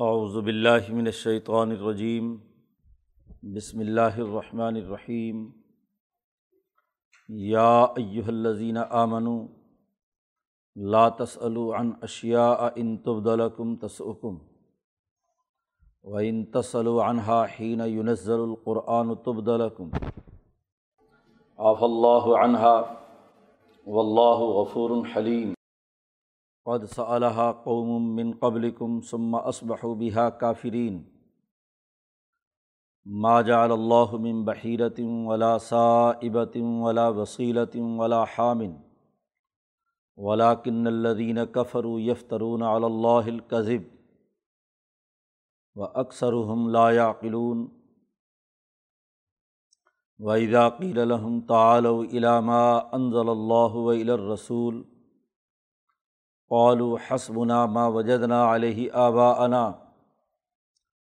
اعوذ باللہ من الشیطان الرجیم، بسم اللہ الرحمن الرحیم۔ یا ایہا الذین آمنوا لا تسألوا عن اشیاء ان تبد لکم تسؤکم وإن تسألوا عنها حین ينزل القرآن تبد لکم۔ عفا اللہ عنها واللہ غفور حلیم۔ قد سألها قوم من قبلكم ثم أصبحوا بها كافرين ما جعل الله من بحيرة ولا سائبة ولا وصيلة ولا حام ولكن الذين كفروا يفترون على الله الكذب وأكثرهم لا يعقلون وإذا قيل لهم تعالوا إلى ما أنزل الله وإلى الرسول قالوا حسبنا ما وجدنا علیہ آبا انا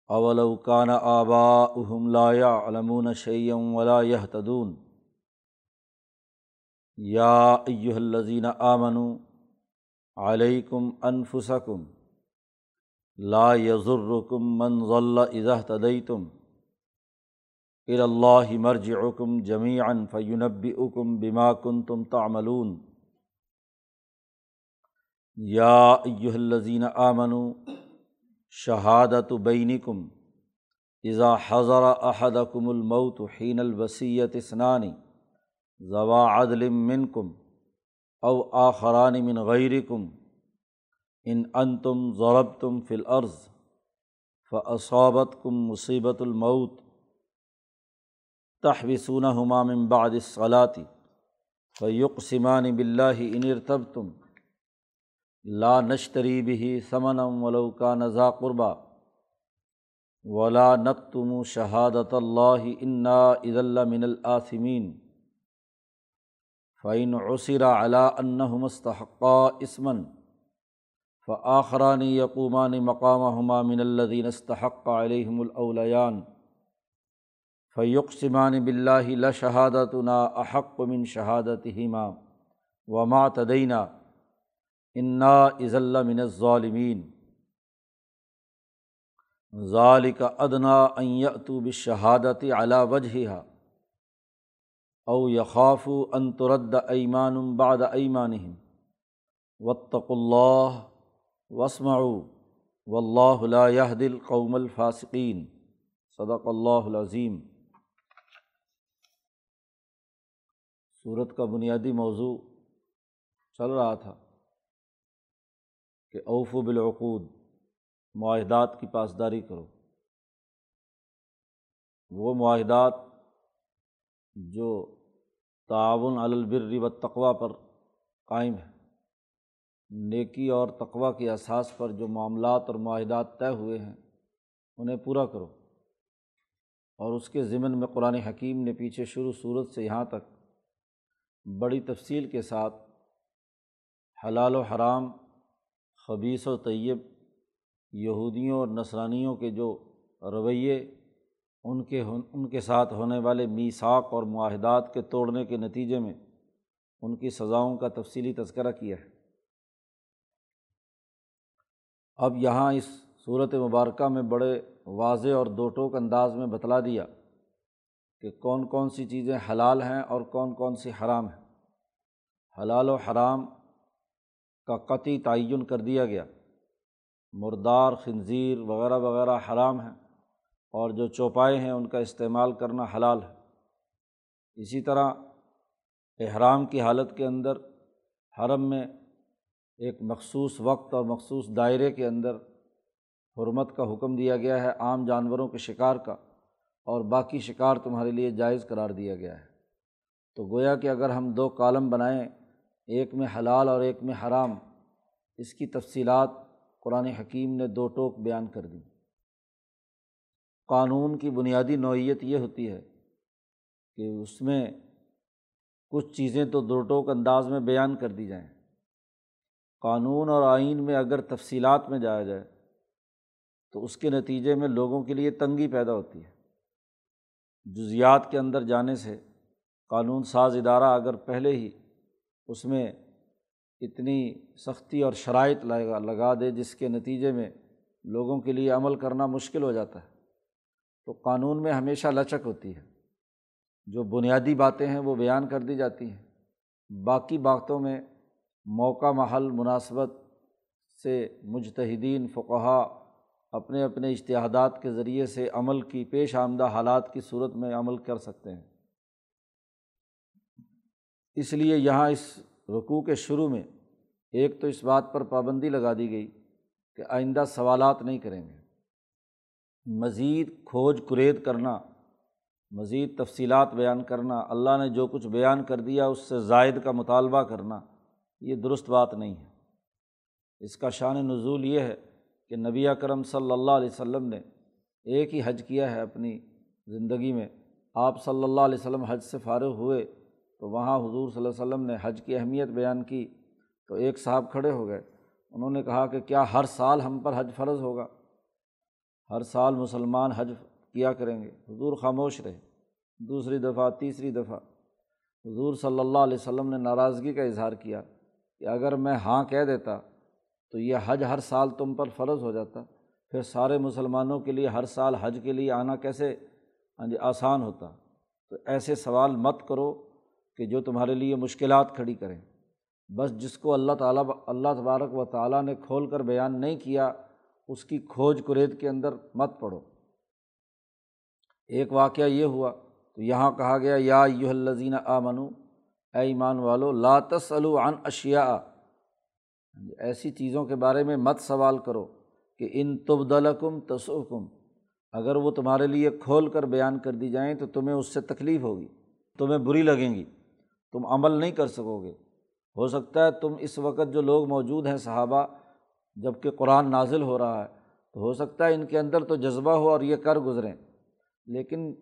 اولو کان آبا اہم لا علمون شعیم ولا يهتدون. یا ایہا الذین آمنوا علیکم انفسکم لا یضرکم من ظل اذا اهتدیتم الى اللہ مرجعکم جمیعا فینبئکم بما کنتم تعملون. یا ایہا الذین آمنوا شہادت بینکم اذا حضر احدکم الموت حین الوسیت اسنانی ذوا عدل منکم او آخران من غیرکم ان انتم ضربتم فی الارض فاصابتکم مصیبت الموت تحبسونہما من بعد الصلاة فیقسمان باللہ ان ارتبتم لا نشتری بھی ثمنم ولو کا نذا قربا ولا نقتم شہادت اللہ انا عد اللہ من الآثمین فعین عصرا علا انّ انا عز اللہ من ظالمین ظالق ادنا ایتو بشہادت علا وجہ او یخاف انترد ایمان بعد ایمان وطق اللہ وسمع و اللہ لا دل قوم الفاصقین صدق اللہ العظیم صورت کا بنیادی موضوع چل رہا تھا کہ اوف و بالعقود، معاہدات کی پاسداری کرو۔ وہ معاہدات جو تعاون البر و تقوا پر قائم ہے نیکی اور تقوا کے احساس پر جو معاملات اور معاہدات طے ہوئے ہیں، انہیں پورا کرو۔ اور اس کے ضمن میں قرآن حکیم نے پیچھے شروع صورت سے یہاں تک بڑی تفصیل کے ساتھ حلال و حرام خبیص و طیب یہودیوں اور نسرانیوں کے جو رویے، ان کے ان کے ساتھ ہونے والے میساک اور معاہدات کے توڑنے کے نتیجے میں ان کی سزاؤں کا تفصیلی تذکرہ کیا ہے۔ اب یہاں اس صورت مبارکہ میں بڑے واضح اور دو ٹوک انداز میں بتلا دیا کہ کون کون سی چیزیں حلال ہیں اور کون کون سی حرام ہیں۔ حلال و حرام کا قطعی تعین کر دیا گیا۔ مردار، خنزیر وغیرہ وغیرہ حرام ہیں اور جو چوپائے ہیں ان کا استعمال کرنا حلال ہے۔ اسی طرح احرام کی حالت کے اندر حرم میں ایک مخصوص وقت اور مخصوص دائرے کے اندر حرمت کا حکم دیا گیا ہے عام جانوروں کے شکار کا اور باقی شکار تمہارے لیے جائز قرار دیا گیا ہے۔ تو گویا کہ اگر ہم دو کالم بنائیں ایک میں حلال اور ایک میں حرام، اس کی تفصیلات قرآن حکیم نے دو ٹوک بیان کر دی۔ قانون کی بنیادی نوعیت یہ ہوتی ہے کہ اس میں کچھ چیزیں تو دو ٹوک انداز میں بیان کر دی جائیں۔ قانون اور آئین میں اگر تفصیلات میں جایا جائے تو اس کے نتیجے میں لوگوں کے لیے تنگی پیدا ہوتی ہے۔ جزیات کے اندر جانے سے قانون ساز ادارہ اگر پہلے ہی اس میں اتنی سختی اور شرائط لگا لگا دے جس کے نتیجے میں لوگوں کے لیے عمل کرنا مشکل ہو جاتا ہے۔ تو قانون میں ہمیشہ لچک ہوتی ہے۔ جو بنیادی باتیں ہیں وہ بیان کر دی جاتی ہیں۔ باقی باتوں میں موقع، محل، مناسبت سے مجتہدین فقہ اپنے اپنے اشتہادات کے ذریعے سے عمل کی پیش آمدہ حالات کی صورت میں عمل کر سکتے ہیں۔ اس لیے یہاں اس رقوع کے شروع میں ایک تو اس بات پر پابندی لگا دی گئی کہ آئندہ سوالات نہیں کریں گے۔ مزید کھوج کرید کرنا، مزید تفصیلات بیان کرنا، اللہ نے جو کچھ بیان کر دیا اس سے زائد کا مطالبہ کرنا، یہ درست بات نہیں ہے۔ اس کا شان نزول یہ ہے کہ نبی اکرم صلی اللہ علیہ وسلم نے ایک ہی حج کیا ہے اپنی زندگی میں۔ آپ صلی اللہ علیہ وسلم حج سے فارغ ہوئے تو وہاں حضور صلی اللہ علیہ وسلم نے حج کی اہمیت بیان کی تو ایک صاحب کھڑے ہو گئے۔ انہوں نے کہا کہ کیا ہر سال ہم پر حج فرض ہوگا؟ ہر سال مسلمان حج کیا کریں گے؟ حضور خاموش رہے۔ دوسری دفعہ، تیسری دفعہ۔ حضور صلی اللہ علیہ وسلم نے ناراضگی کا اظہار کیا کہ اگر میں ہاں کہہ دیتا تو یہ حج ہر سال تم پر فرض ہو جاتا۔ پھر سارے مسلمانوں کے لیے ہر سال حج کے لیے آنا کیسے؟ ہاں جی، آسان ہوتا۔ تو ایسے سوال مت کرو۔ کہ جو تمہارے لیے مشکلات کھڑی کریں۔ بس جس کو اللہ تعالیٰ اللہ تبارک و تعالیٰ نے کھول کر بیان نہیں کیا، اس کی کھوج کرید کے اندر مت پڑھو ایک واقعہ یہ ہوا، تو یہاں کہا گیا، یا یو الزین آ منو اے ایمان والو لاتس عن اشیا ایسی چیزوں کے بارے میں مت سوال کرو کہ ان تبدلکم تصوکم اگر وہ تمہارے لیے کھول کر بیان کر دی جائیں تو تمہیں اس سے تکلیف ہوگی، تمہیں بری لگیں گی۔ تم عمل نہیں کر سکو گے۔ ہو سکتا ہے تم اس وقت جو لوگ موجود ہیں صحابہ جبکہ قرآن نازل ہو رہا ہے، تو ہو سکتا ہے ان کے اندر تو جذبہ ہو اور یہ کر گزریں۔ لیکن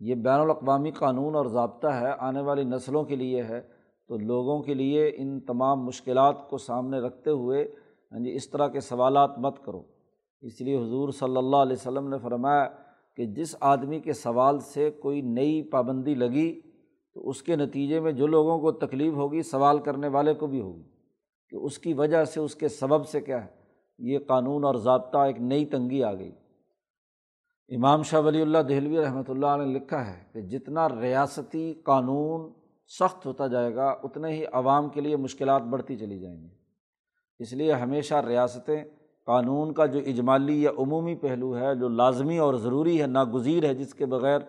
یہ بین الاقوامی قانون اور ضابطہ ہے، آنے والی نسلوں کے لیے ہے۔ تو لوگوں کے لیے ان تمام مشکلات کو سامنے رکھتے ہوئے ہاں جی اس طرح کے سوالات مت کرو۔ اس لیے حضور صلی اللہ علیہ وسلم نے فرمایا کہ جس آدمی کے سوال سے کوئی نئی پابندی لگی تو اس کے نتیجے میں جو لوگوں کو تکلیف ہوگی، سوال کرنے والے کو بھی ہوگی کہ اس کی وجہ سے، اس کے سبب سے کیا ہے؟ یہ قانون اور ضابطہ ایک نئی تنگی آ گئی۔ امام شاہ ولی اللہ دہلوی رحمۃ اللہ نے لکھا ہے کہ جتنا ریاستی قانون سخت ہوتا جائے گا، اتنے ہی عوام کے لیے مشکلات بڑھتی چلی جائیں گی۔ اس لیے ہمیشہ ریاستیں، قانون کا جو اجمالی یا عمومی پہلو ہے، جو لازمی اور ضروری ہے، ناگزیر ہے، جس کے بغیر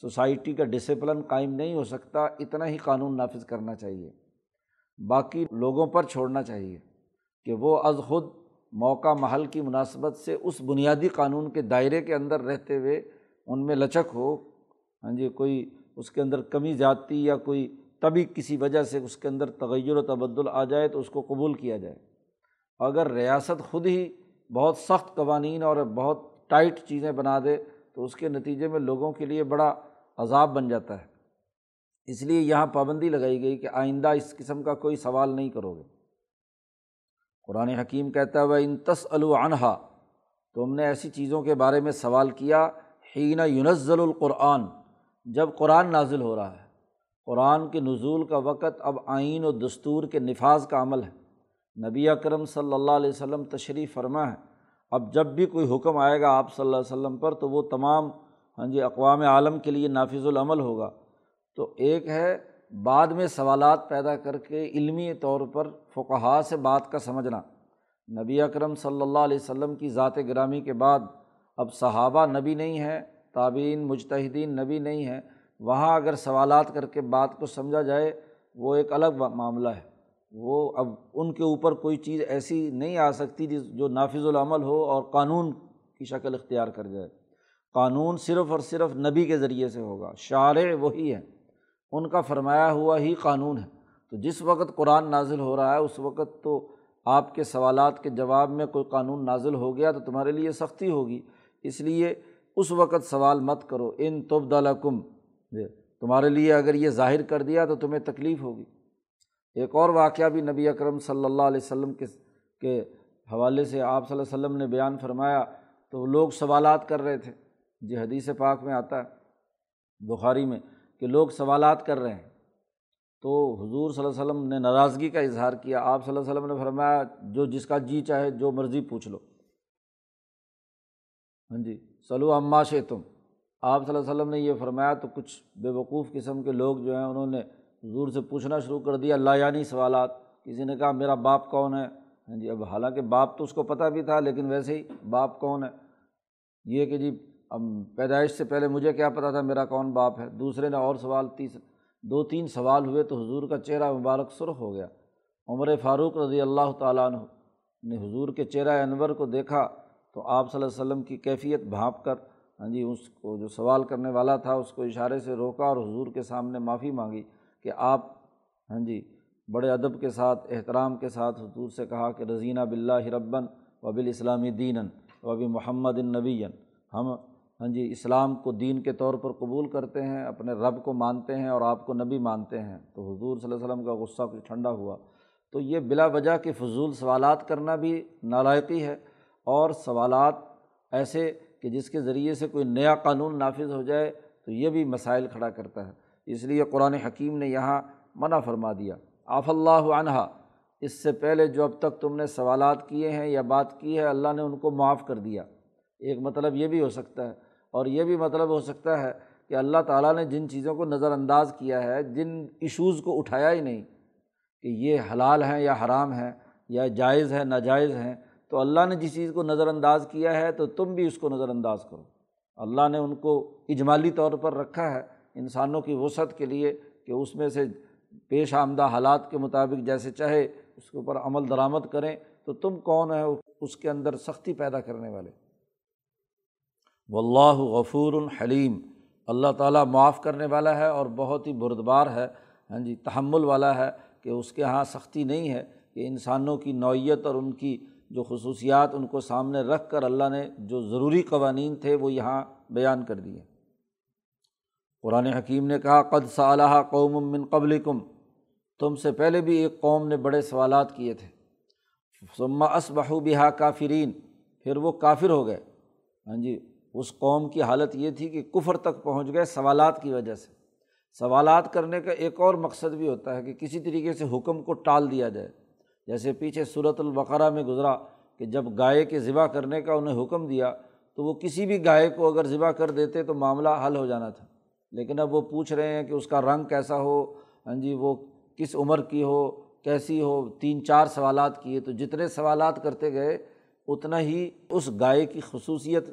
سوسائٹی کا ڈسپلن قائم نہیں ہو سکتا، اتنا ہی قانون نافذ کرنا چاہیے۔ باقی لوگوں پر چھوڑنا چاہیے کہ وہ از خود موقع محل کی مناسبت سے اس بنیادی قانون کے دائرے کے اندر رہتے ہوئے ان میں لچک ہو۔ ہاں جی کوئی اس کے اندر کمی جاتی یا کوئی تبھی کسی وجہ سے اس کے اندر تغیر و تبدل آ جائے تو اس کو قبول کیا جائے۔ اگر ریاست خود ہی بہت سخت قوانین اور بہت ٹائٹ چیزیں بنا دے تو اس کے نتیجے میں لوگوں کے لیے بڑا عذاب بن جاتا ہے۔ اس لیے یہاں پابندی لگائی گئی کہ آئندہ اس قسم کا کوئی سوال نہیں کرو گے۔ قرآن حکیم کہتا ہے وہ ان تس العنحا تو ہم نے ایسی چیزوں کے بارے میں سوال کیا حین یونزل القرآن جب قرآن نازل ہو رہا ہے۔ قرآن کے نزول کا وقت اب آئین و دستور کے نفاذ کا عمل ہے۔ نبی اکرم صلی اللہ علیہ وسلم تشریف فرما ہے۔ اب جب بھی کوئی حکم آئے گا آپ صلی اللہ علیہ وسلم پر تو وہ تمام ہاں جی اقوام عالم کے لیے نافذ العمل ہوگا۔ تو ایک ہے بعد میں سوالات پیدا کر کے علمی طور پر فقہا سے بات کا سمجھنا۔ نبی اکرم صلی اللہ علیہ وسلم کی ذات گرامی کے بعد اب صحابہ نبی نہیں ہے تعبین مجتہدین نبی نہیں ہے وہاں اگر سوالات کر کے بات کو سمجھا جائے، وہ ایک الگ معاملہ ہے۔ وہ اب ان کے اوپر کوئی چیز ایسی نہیں آ سکتی جس جو نافذ العمل ہو اور قانون کی شکل اختیار کر جائے۔ قانون صرف اور صرف نبی کے ذریعے سے ہوگا۔ شعر وہی ہیں ان کا فرمایا ہوا ہی قانون ہے۔ تو جس وقت قرآن نازل ہو رہا ہے، اس وقت تو آپ کے سوالات کے جواب میں کوئی قانون نازل ہو گیا تو تمہارے لیے سختی ہوگی۔ اس لیے اس وقت سوال مت کرو۔ ان تبدالکم جی، تمہارے لیے اگر یہ ظاہر کر دیا تو تمہیں تکلیف ہوگی۔ ایک اور واقعہ بھی نبی اکرم صلی اللہ علیہ وسلم کے کے حوالے سے آپ صلی اللہ علیہ وسلم نے بیان فرمایا۔ تو لوگ سوالات کر رہے تھے۔ جی حدیث پاک میں آتا ہے، بخاری میں، کہ لوگ سوالات کر رہے ہیں۔ تو حضور صلی اللہ علیہ وسلم نے ناراضگی کا اظہار کیا۔ آپ صلی اللہ علیہ وسلم نے فرمایا، جو جس کا جی چاہے، جو مرضی پوچھ لو۔ ہاں جی سلو اماں سے تم آپ صلی اللہ علیہ وسلم نے یہ فرمایا، تو کچھ بے وقوف قسم کے لوگ جو ہیں، انہوں نے حضور سے پوچھنا شروع کر دیا اللہ یعنی سوالات۔ کسی نے کہا، میرا باپ کون ہے؟ ہاں جی اب حالانکہ باپ تو اس کو پتہ بھی تھا، لیکن ویسے ہی باپ کون ہے؟ یہ کہ جی پیدائش سے پہلے مجھے کیا پتہ تھا میرا کون باپ ہے؟ دوسرے نے اور سوال، تیس، دو تین سوال ہوئے تو حضور کا چہرہ مبارک سرخ ہو گیا۔ عمر فاروق رضی اللہ تعالیٰ عنہ نے حضور کے چہرہ انور کو دیکھا تو آپ صلی اللہ علیہ وسلم کی کیفیت بھانپ کر ہاں جی اس کو جو سوال کرنے والا تھا اس کو اشارے سے روکا اور حضور کے سامنے معافی مانگی کہ آپ ہاں جی بڑے ادب کے ساتھ، احترام کے ساتھ حضور سے کہا کہ رضینہ بلّہ ربن و بال اسلامی دین و بھی محمد النبی ہم ہاں جی اسلام کو دین کے طور پر قبول کرتے ہیں، اپنے رب کو مانتے ہیں اور آپ کو نبی مانتے ہیں۔ تو حضور صلی اللہ علیہ وسلم کا غصہ کچھ ٹھنڈا ہوا۔ تو یہ بلا وجہ کے فضول سوالات کرنا بھی نالائقی ہے اور سوالات ایسے کہ جس کے ذریعے سے کوئی نیا قانون نافذ ہو جائے تو یہ بھی مسائل کھڑا کرتا ہے۔ اس لیے قرآن حکیم نے یہاں منع فرما دیا۔ آف اللہ عنہا، اس سے پہلے جو اب تک تم نے سوالات کیے ہیں یا بات کی ہے، اللہ نے ان کو معاف کر دیا۔ ایک مطلب یہ بھی ہو سکتا ہے اور یہ بھی مطلب ہو سکتا ہے کہ اللہ تعالیٰ نے جن چیزوں کو نظر انداز کیا ہے، جن ایشوز کو اٹھایا ہی نہیں کہ یہ حلال ہیں یا حرام ہیں یا جائز ہے ناجائز ہیں، تو اللہ نے جس چیز کو نظر انداز کیا ہے تو تم بھی اس کو نظر انداز کرو۔ اللہ نے ان کو اجمالی طور پر رکھا ہے انسانوں کی وسعت کے لیے کہ اس میں سے پیش آمدہ حالات کے مطابق جیسے چاہے اس کے اوپر عمل درآمد کریں تو تم کون ہے اس کے اندر سختی پیدا کرنے والے۔ و اللہ غفور الحلیم اللہ تعالیٰ معاف کرنے والا ہے اور بہت ہی بردبار ہے۔ ہاں جی تحمل والا ہے کہ اس کے یہاں سختی نہیں ہے کہ انسانوں کی نوعیت اور ان کی جو خصوصیات ان کو سامنے رکھ کر اللہ نے جو ضروری قوانین تھے وہ یہاں بیان کر دیے۔ قرآن حکیم نے کہا، قد صلاح قوم من قبل کم تم سے پہلے بھی ایک قوم نے بڑے سوالات کیے تھے۔ سما اسبہ بہا کافرین پھر وہ کافر ہو گئے۔ ہاں جی اس قوم کی حالت یہ تھی کہ کفر تک پہنچ گئے سوالات کی وجہ سے۔ سوالات کرنے کا ایک اور مقصد بھی ہوتا ہے کہ کسی طریقے سے حکم کو ٹال دیا جائے۔ جیسے پیچھے صورت البقرہ میں گزرا کہ جب گائے کے ذبح کرنے کا انہیں حکم دیا تو وہ کسی بھی گائے کو اگر ذبح کر دیتے تو معاملہ حل ہو جانا تھا۔ لیکن اب وہ پوچھ رہے ہیں کہ اس کا رنگ کیسا ہو؟ ہاں جی وہ کس عمر کی ہو؟ کیسی ہو؟ تین چار سوالات کیے تو جتنے سوالات کرتے گئے، اتنا ہی اس گائے کی خصوصیت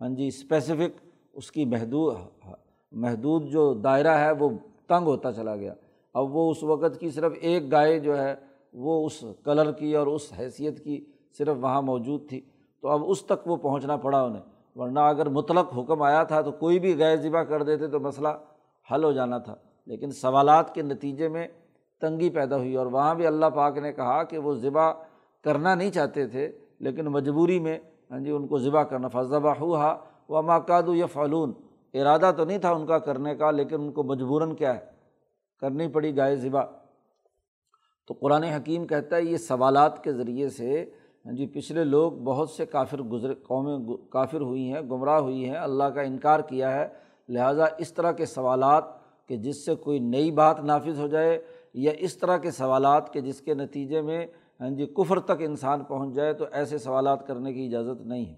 ہاں جی اسپیسیفک اس کی محدود محدود جو دائرہ ہے وہ تنگ ہوتا چلا گیا۔ اب وہ اس وقت کی صرف ایک گائے جو ہے وہ اس کلر کی اور اس حیثیت کی صرف وہاں موجود تھی۔ تو اب اس تک وہ پہنچنا پڑا انہیں۔ ورنہ اگر مطلق حکم آیا تھا تو کوئی بھی غیر ذبح کر دیتے تو مسئلہ حل ہو جانا تھا۔ لیکن سوالات کے نتیجے میں تنگی پیدا ہوئی اور وہاں بھی اللہ پاک نے کہا کہ وہ ذبح کرنا نہیں چاہتے تھے، لیکن مجبوری میں ہاں جی ان کو ذبح کرنا فضبہ ہوا و ماکاد یا فعلون ارادہ تو نہیں تھا ان کا کرنے کا، لیکن ان کو مجبوراً کیا ہے؟ کرنی پڑی گائے ذبح۔ تو قرآن حکیم کہتا ہے، یہ سوالات کے ذریعے سے ہاں جی پچھلے لوگ بہت سے کافر گزرے، قومیں کافر ہوئی ہیں، گمراہ ہوئی ہیں، اللہ کا انکار کیا ہے۔ لہٰذا اس طرح کے سوالات کہ جس سے کوئی نئی بات نافذ ہو جائے، یا اس طرح کے سوالات کہ جس کے نتیجے میں ہاں جی کفر تک انسان پہنچ جائے تو ایسے سوالات کرنے کی اجازت نہیں ہے۔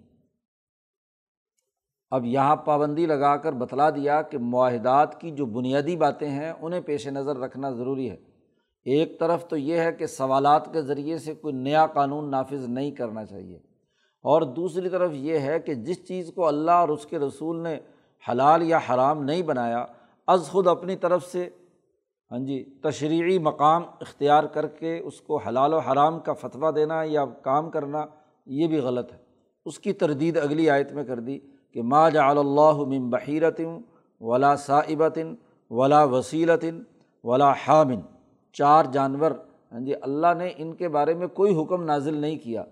اب یہاں پابندی لگا کر بتلا دیا کہ معاہدات کی جو بنیادی باتیں ہیں، انہیں پیش نظر رکھنا ضروری ہے۔ ایک طرف تو یہ ہے کہ سوالات کے ذریعے سے کوئی نیا قانون نافذ نہیں کرنا چاہیے۔ اور دوسری طرف یہ ہے کہ جس چیز کو اللہ اور اس کے رسول نے حلال یا حرام نہیں بنایا، از خود اپنی طرف سے ہاں جی تشریعی مقام اختیار کر کے اس کو حلال و حرام کا فتویٰ دینا یا کام کرنا، یہ بھی غلط ہے۔ اس کی تردید اگلی آیت میں کر دی کہ ما جعل اللہ من بحیرتن ولا صاحبتن ولا وسیلتن ولا حامن چار جانور ہاں جی اللہ نے ان کے بارے میں کوئی حکم نازل نہیں کیا،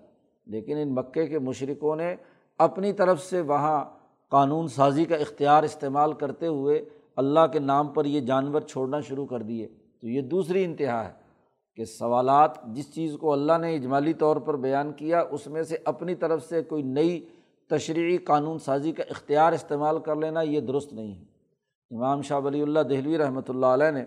لیکن ان مکے کے مشرقوں نے اپنی طرف سے وہاں قانون سازی کا اختیار استعمال کرتے ہوئے اللہ کے نام پر یہ جانور چھوڑنا شروع کر دیے، تو یہ دوسری انتہا ہے کہ سوالات جس چیز کو اللہ نے اجمالی طور پر بیان کیا، اس میں سے اپنی طرف سے کوئی نئی تشریعی قانون سازی کا اختیار استعمال کر لینا یہ درست نہیں ہے۔ امام شاہ ولی اللہ دہلوی رحمۃ اللہ علیہ نے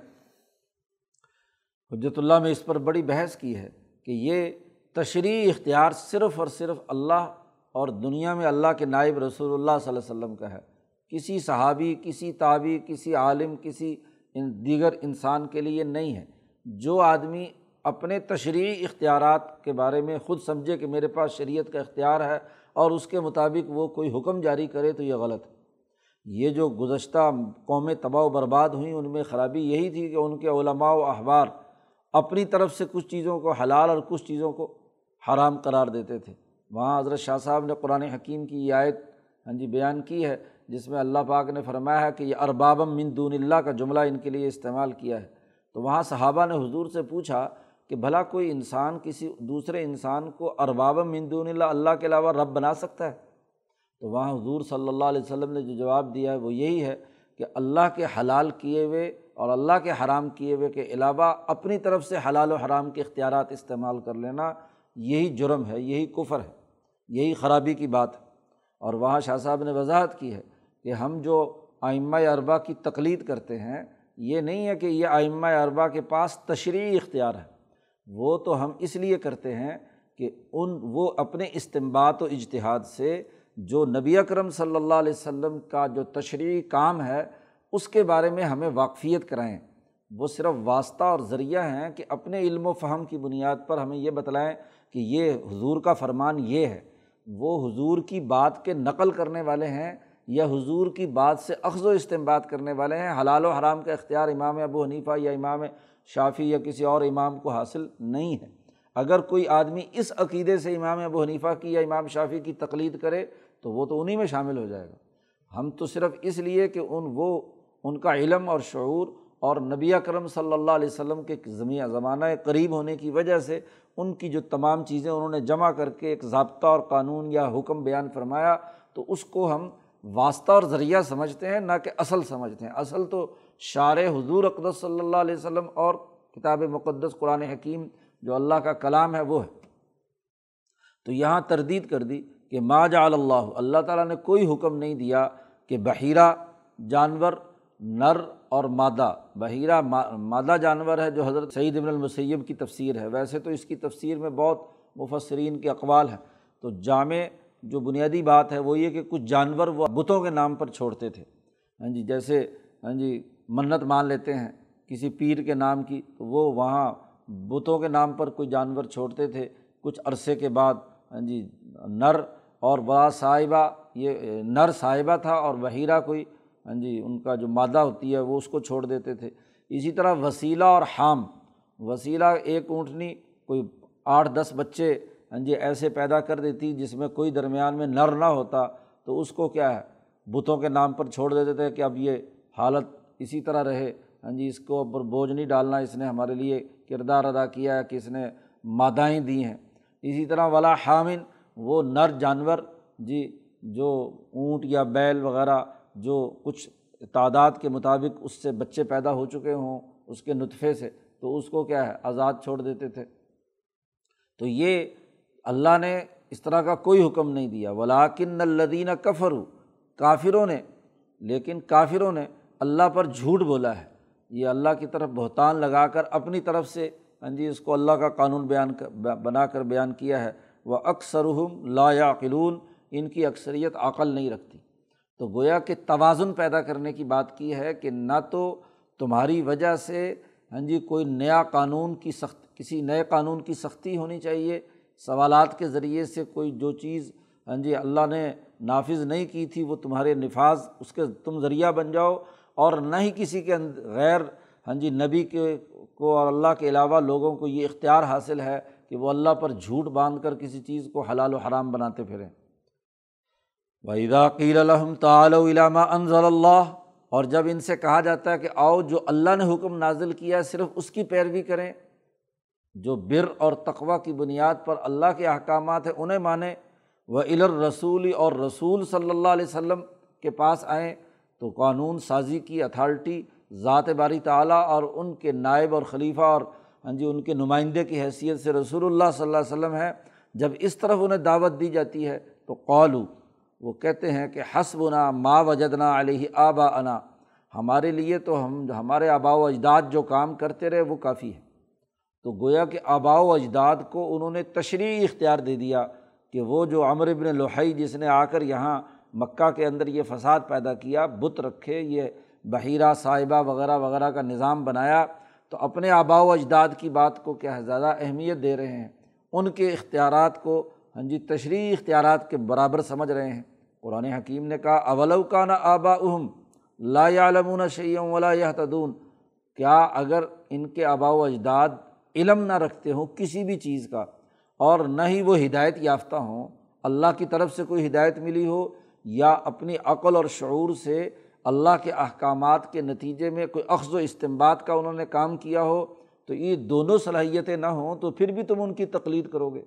حجرت اللہ میں اس پر بڑی بحث کی ہے کہ یہ تشریح اختیار صرف اور صرف اللہ اور دنیا میں اللہ کے نائب رسول اللہ صلی اللہ علیہ وسلم کا ہے۔ کسی صحابی، کسی تابی کسی عالم، کسی ان دیگر انسان کے لیے نہیں ہے۔ جو آدمی اپنے تشریحی اختیارات کے بارے میں خود سمجھے کہ میرے پاس شریعت کا اختیار ہے اور اس کے مطابق وہ کوئی حکم جاری کرے تو یہ غلط ہے۔ یہ جو گزشتہ قومیں تباہ و برباد ہوئیں، ان میں خرابی یہی تھی کہ ان کے علماء و احبار اپنی طرف سے کچھ چیزوں کو حلال اور کچھ چیزوں کو حرام قرار دیتے تھے۔ وہاں حضرت شاہ صاحب نے قرآن حکیم کی یہ آیت ہاں جی بیان کی ہے جس میں اللہ پاک نے فرمایا ہے کہ یہ اربابم من دون اللہ کا جملہ ان کے لیے استعمال کیا ہے۔ تو وہاں صحابہ نے حضور سے پوچھا کہ بھلا کوئی انسان کسی دوسرے انسان کو اربابم من دون اللہ اللہ کے علاوہ رب بنا سکتا ہے؟ تو وہاں حضور صلی اللہ علیہ وسلم نے جو جواب دیا ہے وہ یہی ہے کہ اللہ کے حلال کیے ہوئے اور اللہ کے حرام کیے ہوئے کے علاوہ اپنی طرف سے حلال و حرام کے اختیارات استعمال کر لینا یہی جرم ہے، یہی کفر ہے، یہی خرابی کی بات ہے۔ اور وہاں شاہ صاحب نے وضاحت کی ہے کہ ہم جو آئمہ اربا کی تقلید کرتے ہیں، یہ نہیں ہے کہ یہ آئمہ اربا کے پاس تشریحی اختیار ہے۔ وہ تو ہم اس لیے کرتے ہیں کہ ان، وہ اپنے استمبات و اجتہاد سے جو نبی اکرم صلی اللہ علیہ وسلم کا جو تشریحی کام ہے، اس کے بارے میں ہمیں واقفیت کرائیں۔ وہ صرف واسطہ اور ذریعہ ہیں کہ اپنے علم و فہم کی بنیاد پر ہمیں یہ بتلائیں کہ یہ حضور کا فرمان یہ ہے۔ وہ حضور کی بات کے نقل کرنے والے ہیں یا حضور کی بات سے اخذ و استعمال کرنے والے ہیں، حلال و حرام کا اختیار امام ابو حنیفہ یا امام شافی یا کسی اور امام کو حاصل نہیں ہے۔ اگر کوئی آدمی اس عقیدے سے امام ابو حنیفہ کی یا امام شافی کی تقلید کرے، تو وہ تو انہیں میں شامل ہو جائے گا۔ ہم تو صرف اس لیے کہ ان وہ، ان کا علم اور شعور اور نبی اکرم صلی اللہ علیہ وسلم کے زمین، زمانہ قریب ہونے کی وجہ سے ان کی جو تمام چیزیں انہوں نے جمع کر کے ایک ضابطہ اور قانون یا حکم بیان فرمایا، تو اس کو ہم واسطہ اور ذریعہ سمجھتے ہیں، نہ کہ اصل سمجھتے ہیں۔ اصل تو شار حضور اقدس صلی اللہ علیہ وسلم اور کتاب مقدس قرآن حکیم جو اللہ کا کلام ہے، وہ ہے۔ تو یہاں تردید کر دی کہ ما جعل اللہ اللہ تعالیٰ نے کوئی حکم نہیں دیا کہ بحیرہ جانور، نر اور مادہ۔ بحیرہ مادہ جانور ہے جو حضرت سعید ابن المسیب کی تفسیر ہے۔ ویسے تو اس کی تفسیر میں بہت مفسرین کے اقوال ہیں۔ تو جامع جو بنیادی بات ہے وہ یہ کہ کچھ جانور وہ بتوں کے نام پر چھوڑتے تھے۔ ہاں جی جیسے ہاں جی منت مان لیتے ہیں کسی پیر کے نام کی، تو وہ وہاں بتوں کے نام پر کوئی جانور چھوڑتے تھے۔ کچھ عرصے کے بعد ہاں جی نر اور بڑا صاحبہ، یہ نر صاحبہ تھا اور بحیرہ کوئی ہاں جی ان کا جو مادہ ہوتی ہے وہ اس کو چھوڑ دیتے تھے۔ اسی طرح وسیلہ اور حام۔ وسیلہ ایک اونٹنی، کوئی آٹھ دس بچے ہاں جی ایسے پیدا کر دیتی جس میں کوئی درمیان میں نر نہ ہوتا، تو اس کو کیا ہے، بتوں کے نام پر چھوڑ دیتے تھے کہ اب یہ حالت اسی طرح رہے۔ ہاں جی اس کو اوپر بوجھ نہیں ڈالنا، اس نے ہمارے لیے کردار ادا کیا ہے کہ اس نے مادائیں دی ہیں۔ اسی طرح ولا حامن وہ نر جانور جی جو اونٹ یا بیل وغیرہ، جو کچھ تعداد کے مطابق اس سے بچے پیدا ہو چکے ہوں اس کے نطفے سے، تو اس کو کیا ہے، آزاد چھوڑ دیتے تھے۔ تو یہ اللہ نے اس طرح کا کوئی حکم نہیں دیا۔ ولاکن الدین کفرو کافروں نے، لیکن کافروں نے اللہ پر جھوٹ بولا ہے۔ یہ اللہ کی طرف بہتان لگا کر اپنی طرف سے ہاں جی اس کو اللہ کا قانون بیان بنا کر بیان کیا ہے۔ وہ اکثر لا یعقلون ان کی اکثریت عقل نہیں رکھتی۔ تو گویا کہ توازن پیدا کرنے کی بات کی ہے کہ نہ تو تمہاری وجہ سے ہاں جی کوئی نیا قانون کی سخت، کسی نئے قانون کی سختی ہونی چاہیے سوالات کے ذریعے سے کوئی جو چیز ہاں جی اللہ نے نافذ نہیں کی تھی، وہ تمہارے نفاذ اس کے تم ذریعہ بن جاؤ اور نہ ہی کسی کے غیر ہاں جی نبی کے کو اور اللہ کے علاوہ لوگوں کو یہ اختیار حاصل ہے کہ وہ اللہ پر جھوٹ باندھ کر کسی چیز کو حلال و حرام بناتے پھریں۔ وحیدہ الحم تعلیٰ علامہ انضل اللہ اور جب ان سے کہا جاتا ہے کہ آؤ جو اللہ نے حکم نازل کیا ہے، صرف اس کی پیروی کریں۔ جو بر اور تقوا کی بنیاد پر اللہ کے احکامات ہیں، انہیں مانیں۔ وہ الر رسولی اور رسول صلی اللہ علیہ وسلم کے پاس آئیں تو قانون سازی کی، اتھارٹی، ذات باری تعلیٰ اور ان کے نائب اور خلیفہ اور ہاں جی ان کے نمائندے کی حیثیت سے رسول اللہ صلی اللہ علیہ وسلم ہے جب اس طرف انہیں دعوت دی جاتی ہے تو قالو، وہ کہتے ہیں کہ حسب نا ما وجدنا علیہ آبا انا ہمارے لیے تو ہم، ہمارے آبا و اجداد جو کام کرتے رہے وہ کافی ہے تو گویا کہ آبا و اجداد کو انہوں نے تشریح اختیار دے دیا کہ وہ جو عمر ابن لوہئی جس نے آ کر یہاں مکہ کے اندر یہ فساد پیدا کیا، بت رکھے، یہ بحیرہ صاحبہ وغیرہ وغیرہ کا نظام بنایا، تو اپنے آبا و اجداد کی بات کو کیا زیادہ اہمیت دے رہے ہیں؟ ان کے اختیارات کو ہاں جی تشریحی اختیارات کے برابر سمجھ رہے ہیں۔ قرآن حکیم نے کہا، اولو کا نہ آبا اہم لا علمون شعیم ولا یہ کیا اگر ان کے آبا و اجداد علم نہ رکھتے ہوں کسی بھی چیز کا اور نہ ہی وہ ہدایت یافتہ ہوں اللہ کی طرف سے کوئی ہدایت ملی ہو یا اپنی عقل اور شعور سے اللہ کے احکامات کے نتیجے میں کوئی اخذ و استمباد کا انہوں نے کام کیا ہو تو یہ دونوں صلاحیتیں نہ ہوں تو پھر بھی تم ان کی تقلید کرو گے۔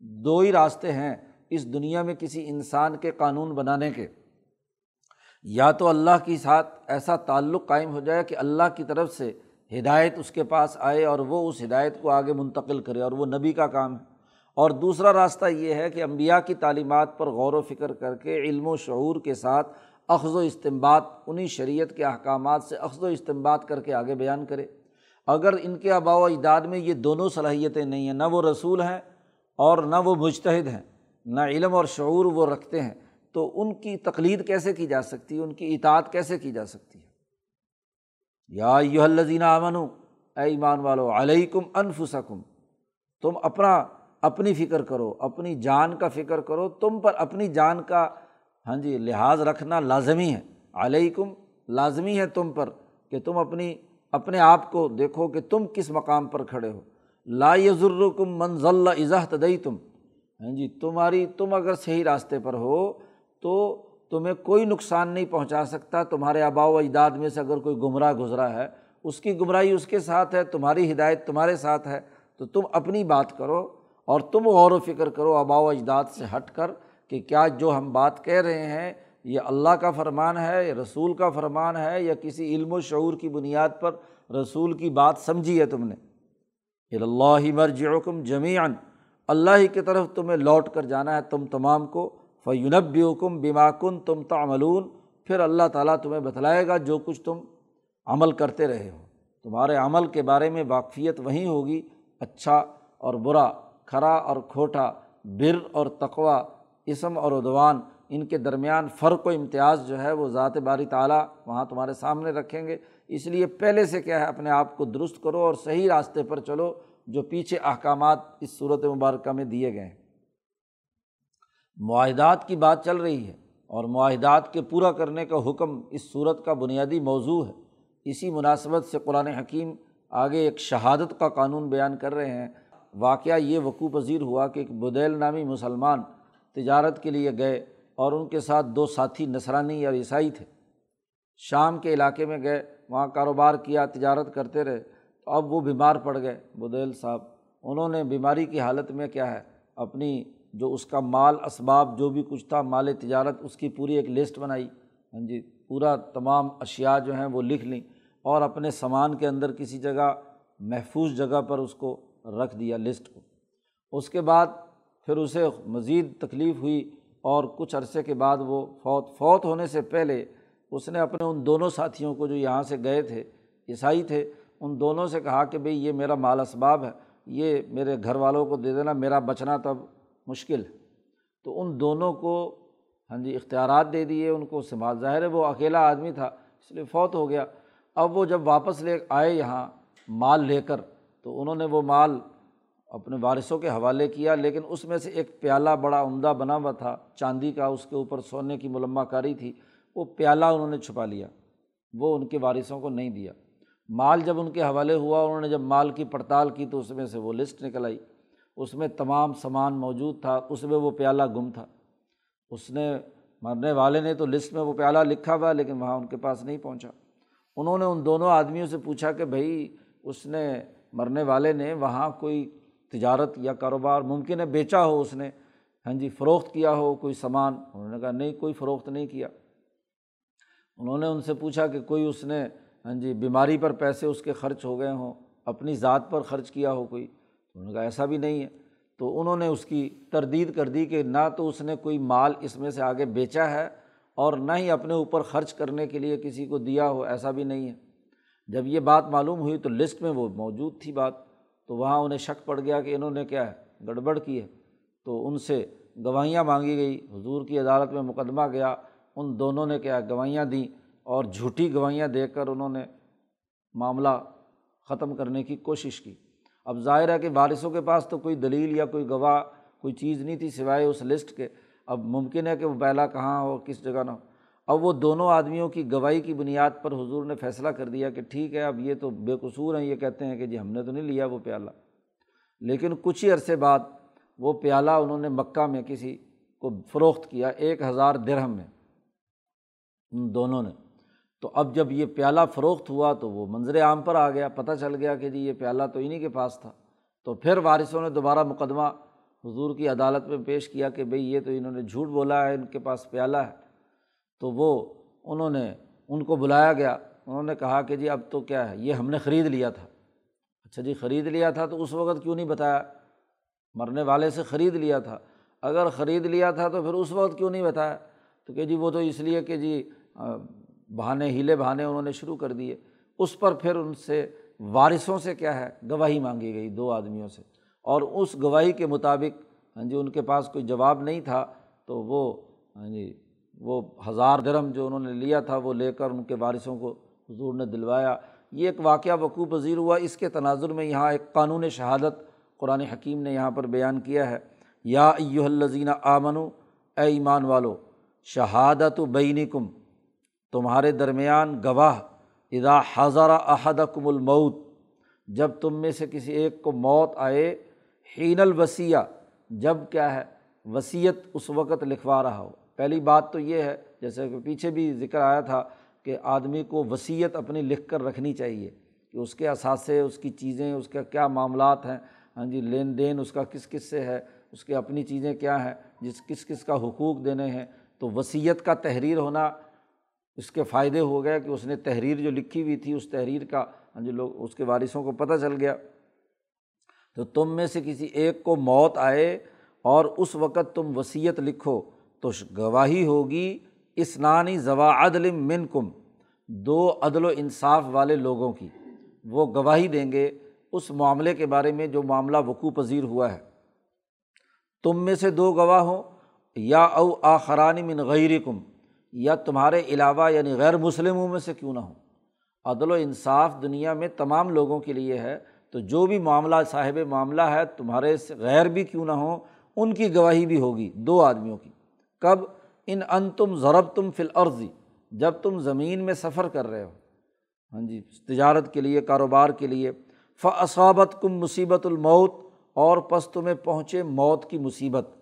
دو ہی راستے ہیں اس دنیا میں کسی انسان کے قانون بنانے کے۔ یا تو اللہ کے ساتھ ایسا تعلق قائم ہو جائے کہ اللہ کی طرف سے ہدایت اس کے پاس آئے اور وہ اس ہدایت کو آگے منتقل کرے اور وہ نبی کا کام ہے۔ اور دوسرا راستہ یہ ہے کہ امبیا کی تعلیمات پر غور و فکر کر کے علم و شعور کے ساتھ اخذ و استمباد انہیں شریعت کے احکامات سے اخذ و استمباد کر کے آگے بیان کرے۔ اگر ان کے آبا و اجداد میں یہ دونوں صلاحیتیں نہیں ہیں، نہ وہ رسول ہیں اور نہ وہ مجتہد ہیں، نہ علم اور شعور وہ رکھتے ہیں، تو ان کی تقلید کیسے کی جا سکتی؟ ہے ان کی اطاعت کیسے کی جا سکتی ہے؟ یا یو الزین امن اے ایمان والو، علیکم انفسکم، تم اپنا، اپنی فکر کرو، اپنی جان کا فکر کرو، تم پر اپنی جان کا ہاں جی لحاظ رکھنا لازمی ہے۔ علیکم لازمی ہے تم پر کہ تم اپنی، اپنے آپ کو دیکھو کہ تم کس مقام پر کھڑے ہو۔ لا یزرکم منزل اضاء تدئی تم ہاں جی تمہاری، تم اگر صحیح راستے پر ہو تو تمہیں کوئی نقصان نہیں پہنچا سکتا، تمہارے آبا و اجداد میں سے اگر کوئی گمراہ گزرا ہے، اس کی گمراہی اس کے ساتھ ہے، تمہاری ہدایت تمہارے ساتھ ہے، تو تم اپنی بات کرو اور تم غور و فکر کرو آبا و اجداد سے ہٹ کر کہ کیا جو ہم بات کہہ رہے ہیں یہ اللہ کا فرمان ہے یا رسول کا فرمان ہے یا کسی علم و شعور کی بنیاد پر رسول کی بات سمجھی ہے تم نے؟ اللہ مرجعکم جمیان اللہ ہی کی طرف تمہیں لوٹ کر جانا ہے، تم تمام کو فیونب حکم بیماکن تم تعملون۔ پھر اللہ تعالیٰ تمہیں بتلائے گا جو کچھ تم عمل کرتے رہے ہو۔ تمہارے عمل کے بارے میں واقفیت وہیں ہوگی اچھا اور برا، کھرا اور کھوٹا، بر اور تقوا اسم اور ادوان ان کے درمیان فرق و امتیاز جو ہے وہ ذات باری تعالیٰ وہاں تمہارے سامنے رکھیں گے۔ اس لیے پہلے سے کیا ہے، اپنے آپ کو درست کرو اور صحیح راستے پر چلو جو پیچھے احکامات اس صورت مبارکہ میں دیے گئے ہیں۔ معاہدات کی بات چل رہی ہے اور معاہدات کے پورا کرنے کا حکم اس صورت کا بنیادی موضوع ہے۔ اسی مناسبت سے قرآن حکیم آگے ایک شہادت کا قانون بیان کر رہے ہیں۔ واقعہ یہ وقوع پذیر ہوا کہ ایک بدیل نامی مسلمان تجارت کے لیے گئے اور ان کے ساتھ دو ساتھی نسرانی اور عیسائی تھے۔ شام کے علاقے میں گئے، وہاں کاروبار کیا، تجارت کرتے رہے۔ تو اب وہ بیمار پڑ گئے، بدیل صاحب۔ انہوں نے بیماری کی حالت میں کیا ہے؟ اپنی جو اس کا مال اسباب جو بھی کچھ تھا، مال تجارت، اس کی پوری ایک لسٹ بنائی۔ ہاں جی پورا تمام اشیا جو ہیں وہ لکھ لیں اور اپنے سامان کے اندر کسی جگہ، محفوظ جگہ پر اس کو رکھ دیا لسٹ کو۔ اس کے بعد پھر اسے مزید تکلیف ہوئی اور کچھ عرصے کے بعد وہ فوت۔ فوت ہونے سے پہلے اس نے اپنے ان دونوں ساتھیوں کو جو یہاں سے گئے تھے، عیسائی تھے، ان دونوں سے کہا کہ بھئی یہ میرا مال اسباب ہے، یہ میرے گھر والوں کو دے دینا، میرا بچنا تب مشکل۔ ہے تو ان دونوں کو ہاں جی اختیارات دے دیے، ان کو سنبھال۔ ظاہر ہے وہ اکیلا آدمی تھا، اس لیے فوت ہو گیا۔ اب وہ جب واپس لے آئے یہاں مال لے کر، تو انہوں نے وہ مال اپنے وارثوں کے حوالے کیا، لیکن اس میں سے ایک پیالہ بڑا عمدہ بنا ہوا تھا، چاندی کا، اس کے اوپر سونے کی ملمہ کاری تھی۔ وہ پیالہ انہوں نے چھپا لیا، وہ ان کے وارثوں کو نہیں دیا۔ مال جب ان کے حوالے ہوا، انہوں نے جب مال کی پڑتال کی، تو اس میں سے وہ لسٹ نکل آئی۔ اس میں تمام سامان موجود تھا، اس میں وہ پیالہ گم تھا۔ اس نے مرنے والے نے تو لسٹ میں وہ پیالہ لکھا ہوا، لیکن وہاں ان کے پاس نہیں پہنچا۔ انہوں نے ان دونوں آدمیوں سے پوچھا کہ بھائی، اس نے مرنے والے نے وہاں کوئی تجارت یا کاروبار ممکن ہے؟ بیچا ہو اس نے۔ ہاں جی فروخت کیا ہو کوئی سامان؟ انہوں نے کہا، نہیں، کوئی فروخت نہیں کیا۔ انہوں نے ان سے پوچھا کہ کوئی اس نے ہاں جی بیماری پر پیسے اس کے خرچ ہو گئے ہوں، اپنی ذات پر خرچ کیا ہو کوئی؟ انہوں نے کہا ایسا بھی نہیں ہے۔ تو انہوں نے اس کی تردید کر دی کہ نہ تو اس نے کوئی مال اس میں سے آگے بیچا ہے اور نہ ہی اپنے اوپر خرچ کرنے کے لیے کسی کو دیا ہو، ایسا بھی نہیں ہے۔ جب یہ بات معلوم ہوئی تو لسٹ میں وہ موجود تھی بات۔ تو وہاں انہیں شک پڑ گیا کہ انہوں نے کیا ہے، گڑبڑ کی ہے۔ تو ان سے گواہیاں مانگی گئی۔ حضور کی عدالت میں مقدمہ گیا۔ ان دونوں نے کیا گواہیاں دیں اور جھوٹی گواہیاں دے کر انہوں نے معاملہ ختم کرنے کی کوشش کی۔ اب ظاہر ہے کہ وارثوں کے پاس تو کوئی دلیل یا کوئی گواہ، کوئی چیز نہیں تھی سوائے اس لسٹ کے۔ اب ممکن ہے کہ وہ پہلا کہاں ہو، کس جگہ نہ ہو۔ اب وہ دونوں آدمیوں کی گواہی کی بنیاد پر حضور نے فیصلہ کر دیا کہ ٹھیک ہے، اب یہ تو بے قصور ہیں، یہ کہتے ہیں کہ جی ہم نے تو نہیں لیا وہ پیالہ۔ لیکن کچھ ہی عرصے بعد وہ پیالہ انہوں نے مکہ میں کسی کو فروخت کیا، ایک ہزار درہم میں۔ ان دونوں نے۔ تو اب جب یہ پیالہ فروخت ہوا تو وہ منظر عام پر آ گیا، پتہ چل گیا کہ جی یہ پیالہ تو انہیں کے پاس تھا۔ تو پھر وارثوں نے دوبارہ مقدمہ حضور کی عدالت میں پیش کیا کہ بھئی یہ تو انہوں نے جھوٹ بولا ہے، ان کے پاس پیالہ ہے۔ تو وہ انہوں نے، ان کو بلایا گیا۔ انہوں نے کہا کہ جی اب تو کیا ہے، یہ ہم نے خرید لیا تھا۔ اچھا جی خرید لیا تھا تو اس وقت کیوں نہیں بتایا؟ مرنے والے سے خرید لیا تھا۔ اگر خرید لیا تھا تو پھر اس وقت کیوں نہیں بتایا؟ تو کہ جی وہ تو اس لیے کہ جی بہانے، ہیلے بہانے انہوں نے شروع کر دیے۔ اس پر پھر ان سے وارثوں سے کیا ہے؟ گواہی مانگی گئی دو آدمیوں سے۔ اور اس گواہی کے مطابق ہاں جی ان کے پاس کوئی جواب نہیں تھا، تو وہ ہاں جی وہ ہزار درم جو انہوں نے لیا تھا، وہ لے کر ان کے وارثوں کو حضور نے دلوایا۔ یہ ایک واقعہ وقوع پذیر ہوا۔ اس کے تناظر میں یہاں ایک قانون شہادت قرآن حکیم نے یہاں پر بیان کیا ہے۔ یا ایو الزین آمن اے ایمان والو، شہادت و بین کم تمہارے درمیان گواہ ادا حضرہ احد کم المعود جب تم میں سے کسی ایک کو موت آئے، حین الوسیع، جب کیا ہے وصیت اس وقت لکھوا رہا ہو۔ پہلی بات تو یہ ہے، جیسے کہ پیچھے بھی ذکر آیا تھا کہ آدمی کو وصیت اپنی لکھ کر رکھنی چاہیے، کہ اس کے اثاثے، اس کی چیزیں، اس کا کیا معاملات ہیں ہاں جی لین دین اس کا کس کس سے ہے، اس کے اپنی چیزیں کیا ہیں، جس کس کس کا حقوق دینے ہیں۔ تو وصیت کا تحریر ہونا اس کے فائدے ہو گئے کہ اس نے تحریر جو لکھی ہوئی تھی، اس تحریر کا ہاں لوگ، اس کے وارثوں کو پتہ چل گیا۔ تو تم میں سے کسی ایک کو موت آئے اور اس وقت تم وصیت لکھو، تو گواہی ہوگی اسنانی ضوا عدل من کم دو عدل و انصاف والے لوگوں کی۔ وہ گواہی دیں گے اس معاملے کے بارے میں جو معاملہ وقوع پذیر ہوا ہے۔ تم میں سے دو گواہ ہوں، یا او آخرانی من غیر کم یا تمہارے علاوہ یعنی غیر مسلموں میں سے کیوں نہ ہوں؟ عدل و انصاف دنیا میں تمام لوگوں کے لیے ہے، تو جو بھی معاملہ، صاحب معاملہ ہے، تمہارے سے غیر بھی کیوں نہ ہوں، ان کی گواہی بھی ہوگی دو آدمیوں کی۔ کب؟ ان ان تم ضرب تم فل عرضی جب تم زمین میں سفر کر رہے ہو۔ ہاں جی تجارت کے لیے، کاروبار کے لیے۔ فصابت کم مصیبت الموت، اور پس تمہیں پہنچے موت کی مصیبت۔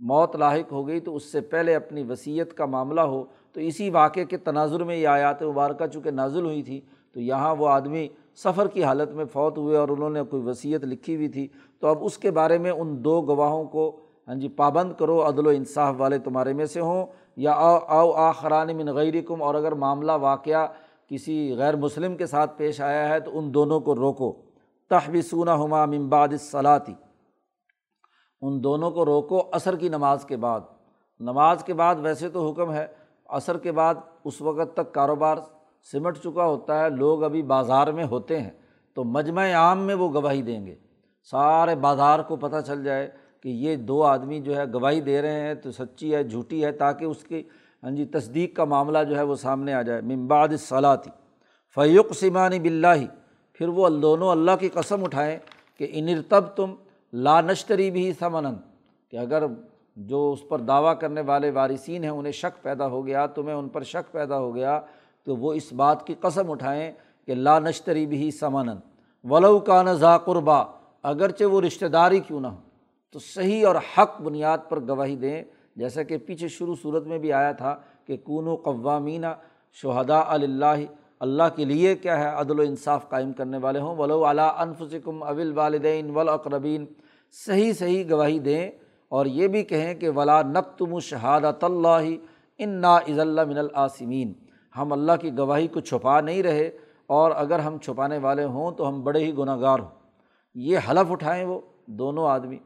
موت لاحق ہو گئی تو اس سے پہلے اپنی وصیت کا معاملہ ہو۔ تو اسی واقعے کے تناظر میں یہ آیات مبارکہ چونکہ نازل ہوئی تھی، تو یہاں وہ آدمی سفر کی حالت میں فوت ہوئے اور انہوں نے کوئی وصیت لکھی ہوئی تھی۔ تو اب اس کے بارے میں ان دو گواہوں کو ہاں جی پابند کرو، عدل و انصاف والے تمہارے میں سے ہوں یا آؤ آؤ آخران من غیر کم اور اگر معاملہ واقعہ کسی غیر مسلم کے ساتھ پیش آیا ہے تو ان دونوں کو روکو۔ تحبسون ہما ممباد صلاحی ان دونوں کو روکو عصر کی نماز کے بعد۔ نماز کے بعد ویسے تو حکم ہے، عصر کے بعد اس وقت تک کاروبار سمٹ چکا ہوتا ہے، لوگ ابھی بازار میں ہوتے ہیں، تو مجمع عام میں وہ گواہی دیں گے۔ سارے بازار کو پتہ چل جائے کہ یہ دو آدمی جو ہے گواہی دے رہے ہیں، تو سچی ہے، جھوٹی ہے، تاکہ اس کی ہاں جی تصدیق کا معاملہ جو ہے وہ سامنے آ جائے۔ ممباد صلاحی فیوق سمانی بلّہ پھر وہ دونوں اللہ کی قسم اٹھائیں کہ انرتب تم لا نشتری بھی سمن کہ اگر جو اس پر دعویٰ کرنے والے وارثین ہیں، انہیں شک پیدا ہو گیا تمہیں ان پر شک پیدا ہو گیا، تو وہ اس بات کی قسم اٹھائیں کہ لا نشتری بھی سمن ولو کا نہ قربا، اگرچہ وہ رشتہ داری کیوں نہ ہو، تو صحیح اور حق بنیاد پر گواہی دیں۔ جیسا کہ پیچھے شروع صورت میں بھی آیا تھا کہ کون و قوامینہ شہدا اللہ اللہ کے لیے کیا ہے، عدل و انصاف قائم کرنے والے ہوں۔ ولو علا انفسکم اول والدین ولاقربین صحیح صحیح گواہی دیں اور یہ بھی کہیں کہ ولا نق تم شہادت اللہ ان نا عز اللہ من العاصمین ہم اللہ کی گواہی کو چھپا نہیں رہے اور اگر ہم چھپانے والے ہوں تو ہم بڑے ہی گناہ گار ہوں۔ یہ حلف اٹھائیں وہ دونوں آدمی۔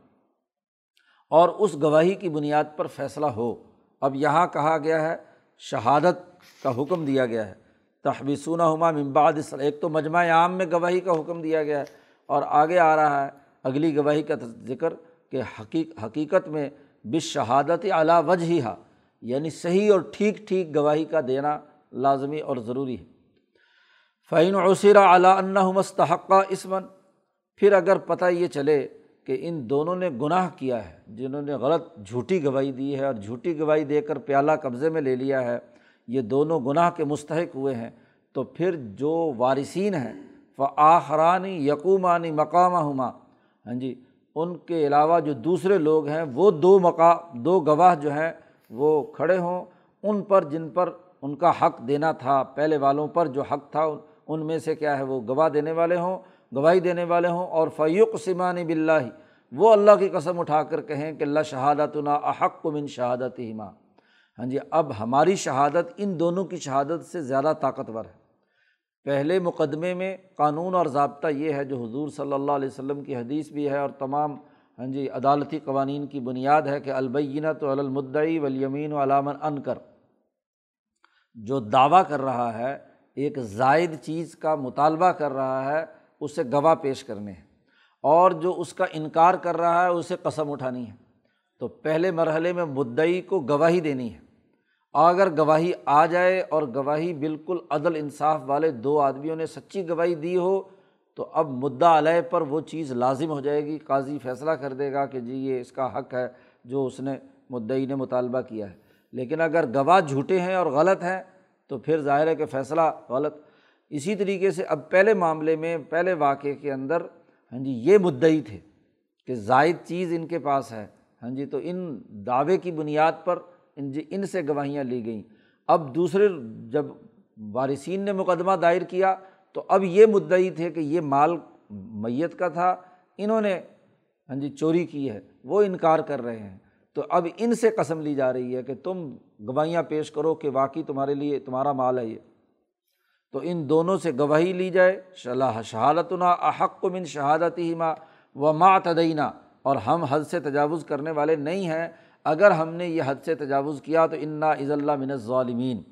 اور اس گواہی کی بنیاد پر فیصلہ ہو۔ اب یہاں کہا گیا ہے، شہادت کا حکم دیا گیا ہے۔ تحبیسون ہما ممباد ایک تو مجمع عام میں گواہی کا حکم دیا گیا ہے اور آگے آ رہا ہے اگلی گواہی کا ذکر کہ حقیق حقیقت میں بس شہادت اعلیٰ وجہ ہی ہا یعنی صحیح اور ٹھیک ٹھیک گواہی کا دینا لازمی اور ضروری ہے۔ فعین عصیر اعلیٰ اللہ مستحقہ اسمن پھر اگر پتہ یہ چلے کہ ان دونوں نے گناہ کیا ہے، جنہوں نے غلط جھوٹی گواہی دی ہے اور جھوٹی گواہی دے کر پیالہ قبضے میں لے لیا ہے، یہ دونوں گناہ کے مستحق ہوئے ہیں، تو پھر جو وارثین ہیں وہ آخرانی یقومانی مقامہ ہما ہاں جی ان کے علاوہ جو دوسرے لوگ ہیں، وہ دو مقا، دو گواہ جو ہیں، وہ کھڑے ہوں۔ ان پر، جن پر ان کا حق دینا تھا، پہلے والوں پر جو حق تھا، ان میں سے کیا ہے، وہ گواہ دینے والے ہوں، گواہی دینے والے ہوں۔ اور فیوق سمانی بلّہ وہ اللہ کی قسم اٹھا کر کہیں کہ اللہ شہادت نا احق من شہادت ہی ماں ہاں جی اب ہماری شہادت ان دونوں کی شہادت سے زیادہ طاقتور ہے۔ پہلے مقدمے میں قانون اور ضابطہ یہ ہے جو حضور صلی اللہ علیہ وسلم کی حدیث بھی ہے اور تمام ہاں جی عدالتی قوانین کی بنیاد ہے کہ البینہ تو المدعی ولیمین و علامن ان کر جو دعویٰ کر رہا ہے، ایک زائد چیز کا مطالبہ کر رہا ہے، اسے گواہ پیش کرنے ہیں۔ اور جو اس کا انکار کر رہا ہے، اسے قسم اٹھانی ہے۔ تو پہلے مرحلے میں مدعی کو گواہی دینی ہے۔ اگر گواہی آ جائے اور گواہی بالکل عدل انصاف والے دو آدمیوں نے سچی گواہی دی ہو، تو اب مدعا علیہ پر وہ چیز لازم ہو جائے گی۔ قاضی فیصلہ کر دے گا کہ جی یہ اس کا حق ہے جو اس نے مدعی نے مطالبہ کیا ہے۔ لیکن اگر گواہ جھوٹے ہیں اور غلط ہیں، تو پھر ظاہر ہے کہ فیصلہ غلط۔ اسی طریقے سے اب پہلے معاملے میں، پہلے واقعے کے اندر ہاں جی یہ مدعی تھے کہ زائد چیز ان کے پاس ہے۔ ہاں جی تو ان دعوے کی بنیاد پر ان جی ان سے گواہیاں لی گئیں۔ اب دوسرے، جب وارثین نے مقدمہ دائر کیا تو اب یہ مدعی تھے کہ یہ مال میت کا تھا، انہوں نے ہاں جی چوری کی ہے، وہ انکار کر رہے ہیں۔ تو اب ان سے قسم لی جا رہی ہے کہ تم گواہیاں پیش کرو کہ واقعی تمہارے لیے، تمہارا مال ہے یہ۔ تو ان دونوں سے گواہی لی جائے شلاح شہادت نا احق من شہادت ہی ماں و ماں تدینہ اور ہم حد سے تجاوز کرنے والے نہیں ہیں اگر ہم نے یہ حد سے تجاوز کیا تو انا عز اللہ من ظالمین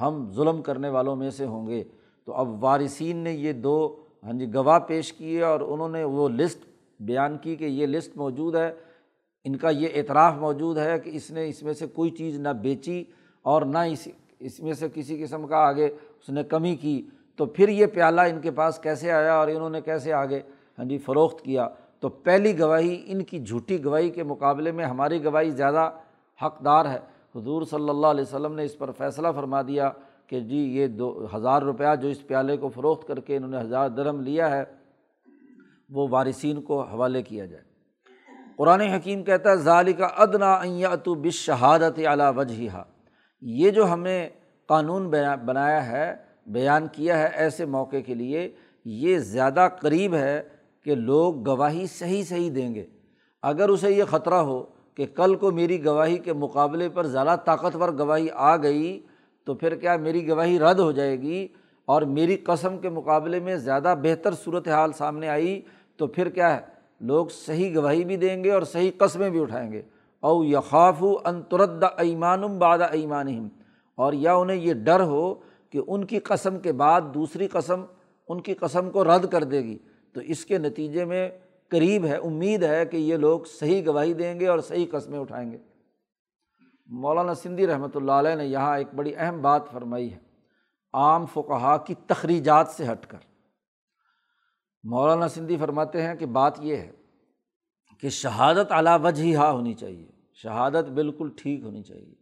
ہم ظلم کرنے والوں میں سے ہوں گے۔ تو اب وارثین نے یہ دو ہاں جی گواہ پیش کیے اور انہوں نے وہ لسٹ بیان کی کہ یہ لسٹ موجود ہے۔ ان کا یہ اعتراف موجود ہے کہ اس نے اس میں سے کوئی چیز نہ بیچی اور نہ اس اس میں سے کسی قسم کا آگے اس نے کمی کی۔ تو پھر یہ پیالہ ان کے پاس کیسے آیا اور انہوں نے کیسے آگے ہاں جی فروخت کیا؟ تو پہلی گواہی ان کی جھوٹی گواہی کے مقابلے میں ہماری گواہی زیادہ حقدار ہے۔ حضور صلی اللہ علیہ وسلم نے اس پر فیصلہ فرما دیا کہ جی یہ دو ہزار روپیہ جو اس پیالے کو فروخت کر کے انہوں نے ہزار درم لیا ہے، وہ وارثین کو حوالے کیا جائے۔ قرآن حکیم کہتا ہے ظالی کا ادنا تو بش شہادت اعلیٰ وجہ یہ جو ہمیں قانون بنایا ہے، بیان کیا ہے ایسے موقع کے لیے، یہ زیادہ قریب ہے کہ لوگ گواہی صحیح صحیح دیں گے۔ اگر اسے یہ خطرہ ہو کہ کل کو میری گواہی کے مقابلے پر زیادہ طاقتور گواہی آ گئی، تو پھر کیا میری گواہی رد ہو جائے گی؟ اور میری قسم کے مقابلے میں زیادہ بہتر صورت حال سامنے آئی، تو پھر کیا ہے؟ لوگ صحیح گواہی بھی دیں گے اور صحیح قسمیں بھی اٹھائیں گے۔ او یخاف انترد ایمان باد ایمان اور یا انہیں یہ ڈر ہو کہ ان کی قسم کے بعد دوسری قسم ان کی قسم کو رد کر دے گی۔ تو اس کے نتیجے میں قریب ہے، امید ہے کہ یہ لوگ صحیح گواہی دیں گے اور صحیح قسمیں اٹھائیں گے۔ مولانا سندھی رحمۃ اللہ علیہ نے یہاں ایک بڑی اہم بات فرمائی ہے، عام فقہ کی تخریجات سے ہٹ کر۔ مولانا سندھی فرماتے ہیں کہ بات یہ ہے کہ شہادت علا وجہ ہا ہونی چاہیے، شہادت بالکل ٹھیک ہونی چاہیے۔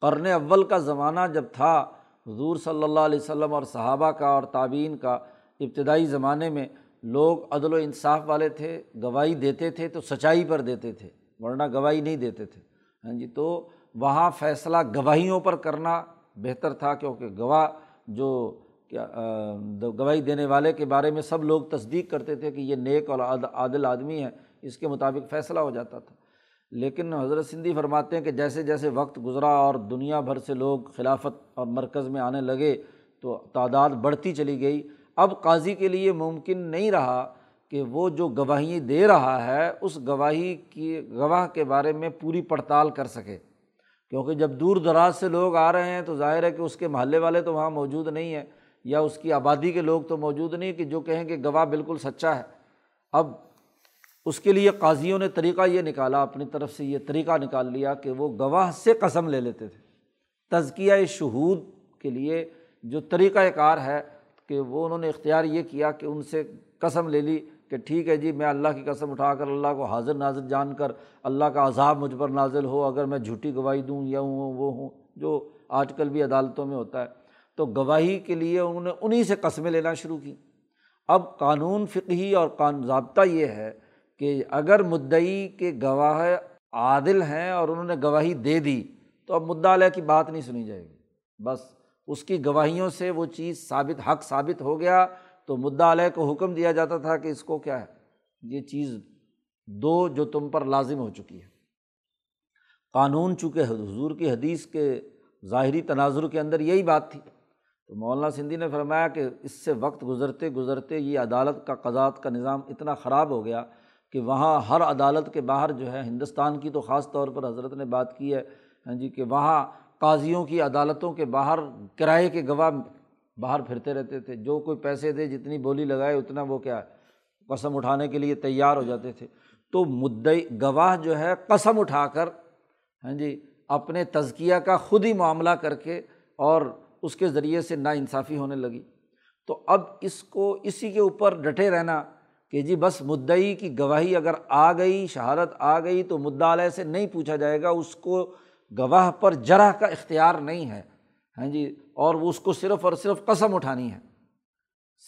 قرن اول کا زمانہ جب تھا، حضور صلی اللہ علیہ وسلم اور صحابہ کا اور تعبین کا ابتدائی زمانے میں لوگ عدل و انصاف والے تھے، گواہی دیتے تھے تو سچائی پر دیتے تھے، ورنہ گواہی نہیں دیتے تھے۔ ہاں جی تو وہاں فیصلہ گواہیوں پر کرنا بہتر تھا، کیونکہ گواہ جو کیا گواہی دینے والے کے بارے میں سب لوگ تصدیق کرتے تھے کہ یہ نیک اور عادل آدمی ہے اس کے مطابق فیصلہ ہو جاتا تھا۔ لیکن حضرت سندھی فرماتے ہیں کہ جیسے جیسے وقت گزرا اور دنیا بھر سے لوگ خلافت اور مرکز میں آنے لگے تو تعداد بڑھتی چلی گئی۔ اب قاضی کے لیے ممکن نہیں رہا کہ وہ جو گواہی دے رہا ہے، اس گواہی کی، گواہ کے بارے میں پوری پڑتال کر سکے۔ کیونکہ جب دور دراز سے لوگ آ رہے ہیں تو ظاہر ہے کہ اس کے محلے والے تو وہاں موجود نہیں ہیں، یا اس کی آبادی کے لوگ تو موجود نہیں کہ جو کہیں کہ گواہ بالکل سچا ہے۔ اب اس کے لیے قاضیوں نے طریقہ یہ نکالا، اپنی طرف سے یہ طریقہ نکال لیا کہ وہ گواہ سے قسم لے لیتے تھے۔ تزکیہ شہود کے لیے جو طریقۂ کار ہے کہ وہ انہوں نے اختیار یہ کیا کہ ان سے قسم لے لی کہ ٹھیک ہے جی میں اللہ کی قسم اٹھا کر اللہ کو حاضر نازر جان کر اللہ کا عذاب مجھ پر نازل ہو، اگر میں جھوٹی گواہی دوں یا ہوں وہ ہوں، جو آج کل بھی عدالتوں میں ہوتا ہے۔ تو گواہی کے لیے انہوں نے انہیں سے قسمیں لینا شروع کی اب قانون فقہی اور قان، ضابطہ یہ ہے کہ اگر مدعی کے گواہ عادل ہیں اور انہوں نے گواہی دے دی تو اب مدعا علیہ کی بات نہیں سنی جائے گی۔ بس۔ اس کی گواہیوں سے وہ چیز ثابت، حق ثابت ہو گیا تو مدعا علیہ کو حکم دیا جاتا تھا کہ اس کو کیا ہے؟ یہ چیز دو جو تم پر لازم ہو چکی ہے۔ قانون چونکہ حضور کی حدیث کے ظاہری تناظر کے اندر یہی بات تھی۔ تو مولانا سندھی نے فرمایا کہ اس سے وقت گزرتے گزرتے یہ عدالت کا قضاعت کا نظام اتنا خراب ہو گیا کہ وہاں ہر عدالت کے باہر جو ہے ہندوستان کی تو خاص طور پر حضرت نے بات کی ہے ہاں جی کہ وہاں قاضیوں کی عدالتوں کے باہر، کرائے کے گواہ باہر پھرتے رہتے تھے۔ جو کوئی پیسے دے، جتنی بولی لگائے، اتنا وہ کیا قسم اٹھانے کے لیے تیار ہو جاتے تھے۔ تو مدعی، گواہ جو ہے، قسم اٹھا کر ہاں جی اپنے تزکیہ کا خود ہی معاملہ کر کے اور اس کے ذریعے سے نا انصافی ہونے لگی۔ تو اب اس کو اسی کے اوپر ڈٹے رہنا کہ جی بس مدعی کی گواہی اگر آ گئی، شہادت آ گئی، تو مدعا علیہ سے نہیں پوچھا جائے گا، اس کو گواہ پر جرح کا اختیار نہیں ہے۔ ہاں جی اور وہ اس کو صرف اور صرف قسم اٹھانی ہے۔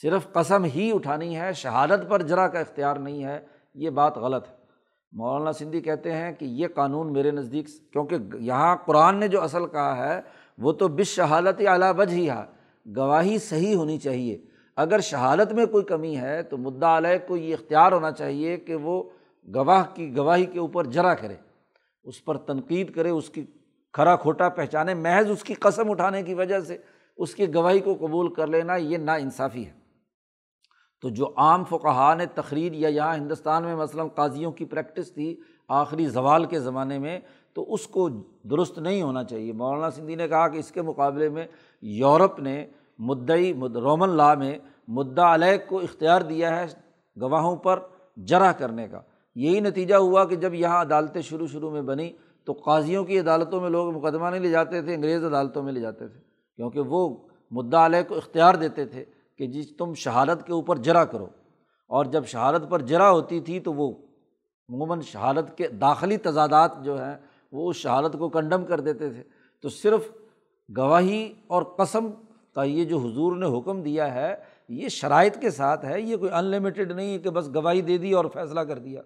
صرف قسم ہی اٹھانی ہے، شہادت پر جرا کا اختیار نہیں ہے۔ یہ بات غلط ہے۔ مولانا سندھی کہتے ہیں کہ یہ قانون میرے نزدیک، کیونکہ یہاں قرآن نے جو اصل کہا ہے، وہ تو بس شہادت اعلیٰ بج ہی ہے گواہی صحیح ہونی چاہیے۔ اگر شہادت میں کوئی کمی ہے، تو مدعا علیہ کو یہ اختیار ہونا چاہیے کہ وہ گواہ کی گواہی کے اوپر جرا کرے۔ اس پر تنقید کرے، اس کی کھرا کھوٹا پہچانے، محض اس کی قسم اٹھانے کی وجہ سے اس کی گواہی کو قبول کر لینا، یہ نا انصافی ہے۔ تو جو عام فقہ نے تقریر یا یہاں ہندوستان میں مثلاً قاضیوں کی پریکٹس تھی آخری زوال کے زمانے میں، تو اس کو درست نہیں ہونا چاہیے۔ مولانا سندھی نے کہا کہ اس کے مقابلے میں یورپ نے مدعی رومن لا میں مدعا علیہ کو اختیار دیا ہے گواہوں پر جرا کرنے کا۔ یہی نتیجہ ہوا کہ جب یہاں عدالتیں شروع شروع میں بنی تو قاضیوں کی عدالتوں میں لوگ مقدمہ نہیں لے جاتے تھے، انگریز عدالتوں میں لے جاتے تھے، کیونکہ وہ مدعا علیہ کو اختیار دیتے تھے کہ جی تم شہادت کے اوپر جرا کرو۔ اور جب شہادت پر جرا ہوتی تھی تو وہ عموماً شہادت کے داخلی تضادات جو ہیں وہ اس شہادت کو کنڈم کر دیتے تھے۔ تو صرف گواہی اور قسم کا یہ جو حضور نے حکم دیا ہے، یہ شرائط کے ساتھ ہے، یہ کوئی ان لمیٹیڈ نہیں ہے کہ بس گواہی دے دی اور فیصلہ کر دیا۔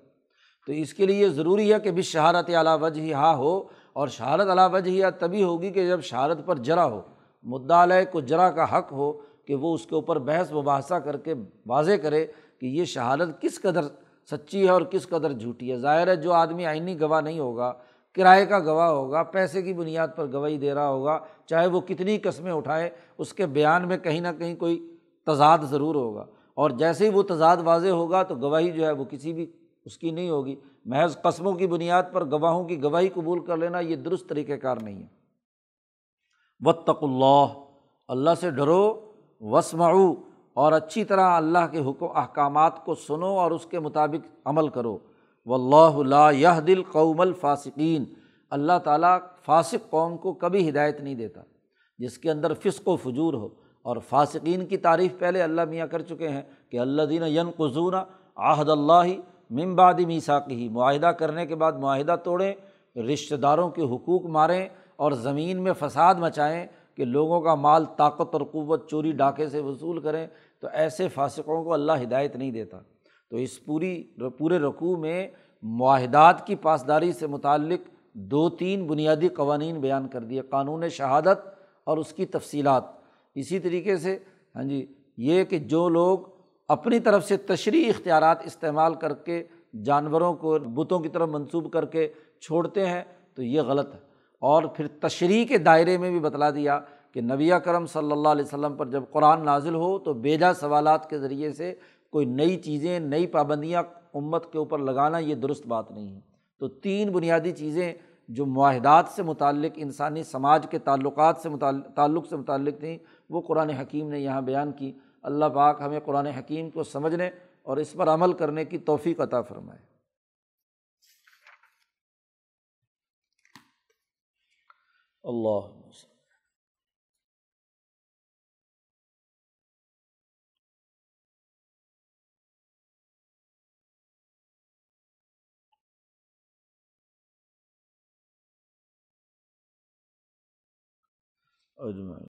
تو اس کے لیے یہ ضروری ہے کہ بھی شہارت اعلیٰ وجہ ہی ہاں ہو اور شہارت علا وجہ ہی تبھی ہوگی کہ جب شہارت پر جرا ہو مدعا کو جرا کا حق ہو کہ وہ اس کے اوپر بحث مباحثہ کر کے واضح کرے کہ یہ شہادت کس قدر سچی ہے اور کس قدر جھوٹی ہے۔ ظاہر ہے جو آدمی آئینی گواہ نہیں ہوگا، کرائے کا گواہ ہوگا، پیسے کی بنیاد پر گواہی دے رہا ہوگا، چاہے وہ کتنی قسمیں اٹھائے، اس کے بیان میں کہیں نہ کہیں کوئی تضاد ضرور ہوگا۔ اور جیسے ہی وہ تضاد واضح ہوگا تو گواہی جو ہے وہ کسی بھی اس کی نہیں ہوگی۔ محض قسموں کی بنیاد پر گواہوں کی گواہی قبول کر لینا یہ درست طریقۂ کار نہیں ہے۔ وطق اللہ اللہ سے ڈرو وسمعو اور اچھی طرح اللہ کے حکم، احکامات کو سنو اور اس کے مطابق عمل کرو۔ و اللہ اللہ یہ دل قوم الفاصقین اللہ تعالیٰ فاسق قوم کو کبھی ہدایت نہیں دیتا، جس کے اندر فسق و فجور ہو۔ اور فاسقین کی تعریف پہلے اللہ میاں کر چکے ہیں کہ اللہ دین ین قزون آحد اللہ ممباد میساکی معاہدہ کرنے کے بعد معاہدہ توڑیں، رشتہ داروں کے حقوق ماریں اور زمین میں فساد مچائیں کہ لوگوں کا مال، طاقت اور قوت چوری ڈاکے سے وصول کریں، تو ایسے فاسقوں کو اللہ ہدایت نہیں دیتا۔ تو اس پوری، پورے رقوع میں معاہدات کی پاسداری سے متعلق دو تین بنیادی قوانین بیان کر دیے۔ قانون شہادت اور اس کی تفصیلات۔ اسی طریقے سے ہاں جی یہ کہ جو لوگ اپنی طرف سے تشریح اختیارات استعمال کر کے جانوروں کو بتوں کی طرف منسوب کر کے چھوڑتے ہیں، تو یہ غلط ہے۔ اور پھر تشریح کے دائرے میں بھی بتلا دیا کہ نبی کرم صلی اللہ علیہ وسلم پر جب قرآن نازل ہو تو بیجا سوالات کے ذریعے سے کوئی نئی چیزیں، نئی پابندیاں امت کے اوپر لگانا یہ درست بات نہیں ہے۔ تو تین بنیادی چیزیں جو معاہدات سے متعلق، انسانی سماج کے تعلقات سے متعلق، تعلق سے متعلق تھیں، وہ قرآن حکیم نے یہاں بیان کی۔ اللہ پاک ہمیں قرآن حکیم کو سمجھنے اور اس پر عمل کرنے کی توفیق عطا فرمائے۔ اللہ۔ اجمائی